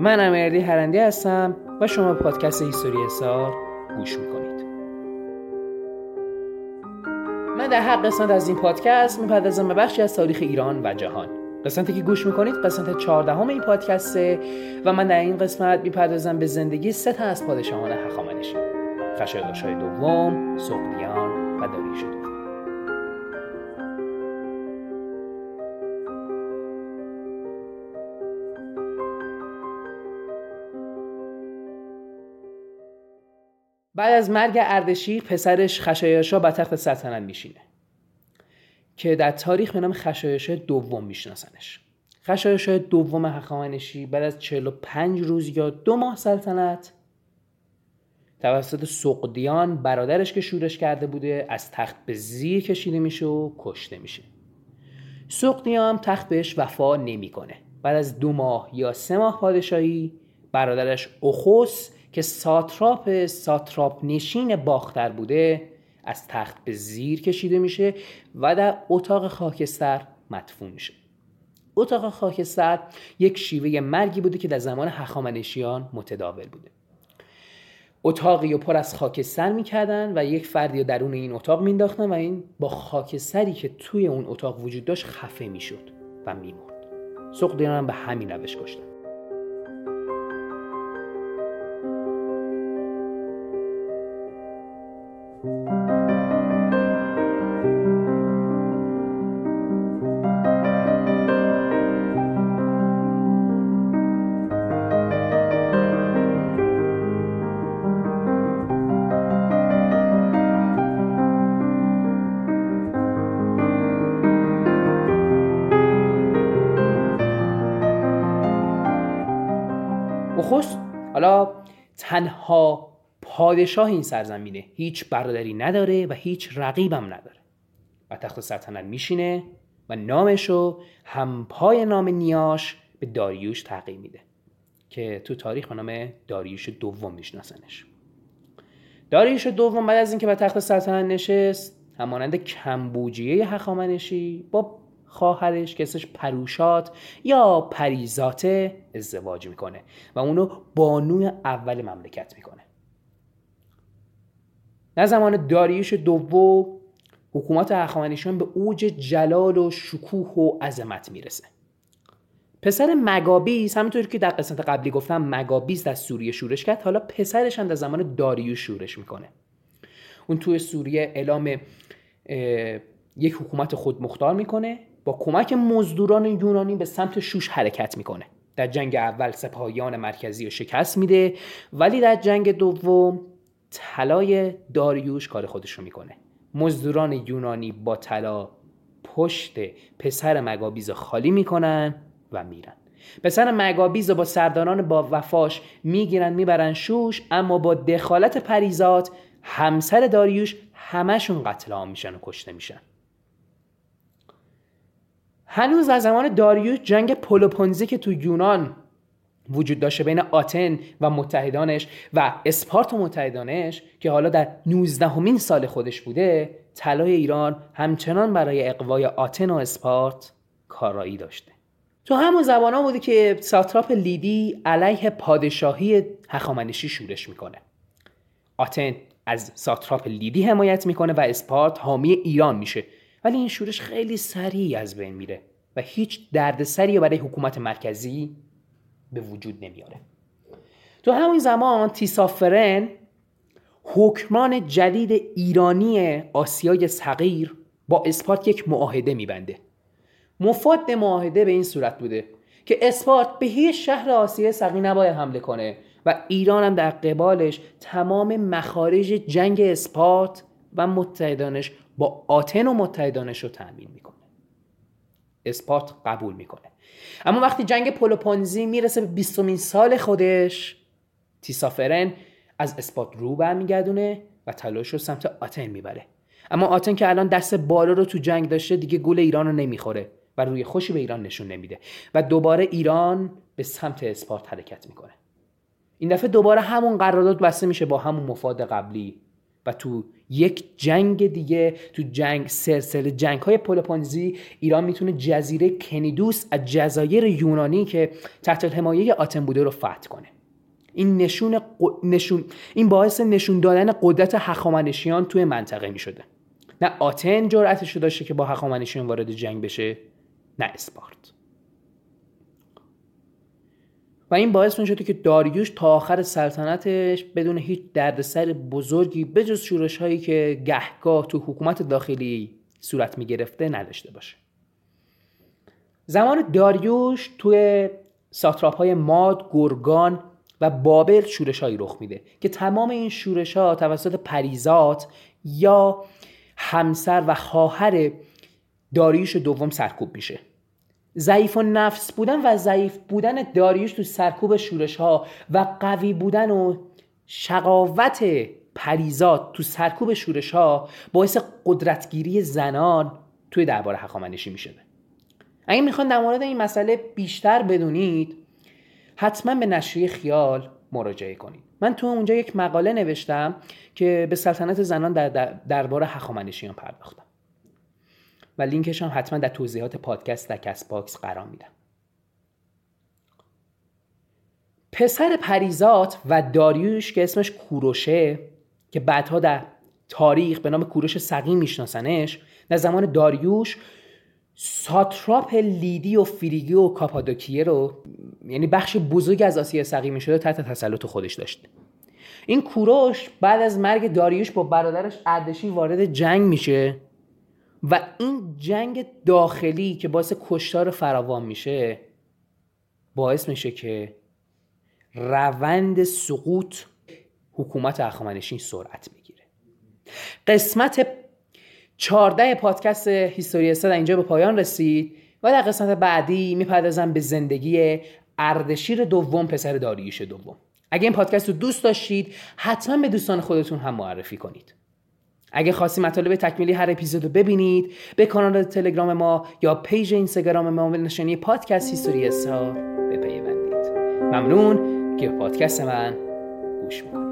من امیرعلی هرندی هستم و شما پادکست هیستوری حسار گوش می‌کنید. من در هر قسمت از این پادکست می‌پردازم به بخشی از تاریخ ایران و جهان. قسمتی که گوش می‌کنید قسمت چهاردهم این پادکسته و من در این قسمت می‌پردازم به زندگی سه تا از پادشاهان هخامنشی. خشایارشای دوم سقلیان و داریوش بعد از مرگ اردشیر پسرش خشایارشا به تخت سلطنت میشینه که در تاریخ به نام خشایارشا دوم میشناسنش. خشایارشا دوم هخامنشی بعد از 45 روز یا دو ماه سلطنت توسط سقدیان برادرش که شورش کرده بوده از تخت به زیر کشیده میشه و کشته میشه. سقدیان تخت بهش وفا نمی‌کنه. بعد از دو ماه یا سه ماه پادشاهی برادرش اخوس که ساتراپ ساتراپ نشین باختر بوده از تخت به زیر کشیده میشه و در اتاق خاکستر مدفون میشه. اتاق خاکستر یک شیوه مرگی بوده که در زمان هخامنشیان متداول بوده. اتاقی و پر از خاکستر می‌کردن و یک فردی درون این اتاق مینداختن و این با خاکستری که توی اون اتاق وجود داشت خفه می‌شد و میمرد. سقدیان هم به همین روش کشتن. اخوست حالا تنها پادشاه این سرزمینه هیچ برادری نداره و هیچ رقیبم نداره. و تخت سلطنت میشینه و نامشو همپای نام نیاش به داریوش تغییر میده که تو تاریخ به نام داریوش دوم میشناسنش. داریوش دوم بعد از اینکه به تخت سلطنت نشست همانند کمبوجیه هخامنشی با خواهرش که اسمش پروشات یا پریزاته ازدواج می‌کنه و اونو بانوی اول مملکت می‌کنه. در زمان داریوش دوم حکومت هخامنشیان به اوج جلال و شکوه و عظمت می‌رسه. پسر مگابیس همینطور که در قسمت قبلی گفتم مگابیس در سوریه شورش کرد حالا پسرش هم در زمان داریوش شورش می‌کنه. اون توی سوریه اعلام یک حکومت خود مختار می‌کنه. با کمک مزدوران یونانی به سمت شوش حرکت می‌کنه. در جنگ اول سپاهیان مرکزی رو شکست میده ولی در جنگ دوم طلای داریوش کار خودش رو می‌کنه. مزدوران یونانی با طلا پشت پسر مگابیز خالی می‌کنن و میرن. پسر مگابیز با سرداران با وفاش می‌گیرن می‌برن شوش اما با دخالت پریزات همسر داریوش همشون قتل عام میشن و کشته میشن. هنوز در زمان داریوش جنگ پولوپونزی که تو یونان وجود داشته بین آتن و متحدانش و اسپارت و متحدانش که حالا در 19 همین سال خودش بوده طلای ایران همچنان برای اقوای آتن و اسپارت کارایی داشته. تو همون زمان ها بوده که ساتراپ لیدی علیه پادشاهی هخامنشی شورش می‌کنه. آتن از ساتراپ لیدی حمایت می‌کنه و اسپارت حامی ایران میشه. ولی این شورش خیلی سریع از بین میره و هیچ دردسری برای حکومت مرکزی به وجود نمیاره. تو همین زمان تیسافرن حکمان جدید ایرانی آسیای صغیر با اسپارت یک معاهده میبنده. مفاد معاهده به این صورت بوده که اسپارت به هیچ شهر آسیای صغیر نباید حمله کنه و ایران هم در قبالش تمام مخارج جنگ اسپارت و متحدانش با آتن و متحدانش رو تأمین می‌کنه. اسپارت قبول می‌کنه. اما وقتی جنگ پولوپونزی می‌رسه به 20 سال خودش تیسافرن از اسپارت رو برمیگردونه و تلاش رو سمت آتن می‌بره. اما آتن که الان دست بالا رو تو جنگ داشته دیگه گل ایران رو نمی‌خوره و روی خوشی به ایران نشون نمیده و دوباره ایران به سمت اسپارت حرکت می‌کنه. این دفعه دوباره همون قرارداد بسته میشه با همون مفاد قبلی و تو یک جنگ دیگه. تو جنگ سلسله جنگ های پولوپونزی ایران می‌تونه جزیره کنیدوس از جزایر یونانی که تحت حمایه آتن بوده رو فتح کنه. این نشون, نشون این باعث نشون دادن قدرت هخامنشیان توی منطقه می‌شده. نه آتن جرأتش رو داشته که با هخامنشیان وارد جنگ بشه نه اسپارت. و این باعث می شده که داریوش تا آخر سلطنتش بدون هیچ دردسر بزرگی بجز شورش هایی که گهگاه تو حکومت داخلی صورت می گرفته نداشته باشه. زمان داریوش توی ساتراپ های ماد، گرگان و بابل شورش هایی رخ میده که تمام این شورش ها توسط پریزات یا همسر و خواهر داریوش دوم سرکوب میشه. ضعیف و نفس بودن و ضعیف بودن داریوش تو سرکوب شورش ها و قوی بودن و شقاوت پریزات تو سرکوب شورش ها باعث قدرتگیری زنان توی دربار حقامنشی می شده اگه می‌خوان در مورد این مسئله بیشتر بدونید حتما به نشریه خیال مراجعه کنید. من تو اونجا یک مقاله نوشتم که به سلطنت زنان در دربار هخامنشیان پرداختم. و لینکش هم حتما در توضیحات پادکست در Castbox قرار میدم. پسر پریزاد و داریوش که اسمش کوروشه که بعدها در تاریخ به نام کوروش صغیر میشناسنش در زمان داریوش ساتراپ لیدی و فریگی و کاپادوکیه رو یعنی بخش بزرگ از آسیا صغیر می‌شده تحت تسلط خودش داشت. این کوروش بعد از مرگ داریوش با برادرش اردشین وارد جنگ میشه. و این جنگ داخلی که باعث کشتار فراوان میشه باعث میشه که روند سقوط حکومت اخوانشین سرعت بگیره. قسمت 14 پادکست هیستوری در اینجا به پایان رسید و در قسمت بعدی می‌پردازم به زندگی اردشیر دوم پسر داریوش دوم. اگه این پادکست رو دوست داشتید حتما به دوستان خودتون هم معرفی کنید. اگه خاصی مطالب تکمیلی هر اپیزود رو ببینید به کانال تلگرام ما یا پیج اینستاگرام ما نشانی پادکست هیستوری ها بپیوندید. ممنون که پادکست من گوش می‌کنید.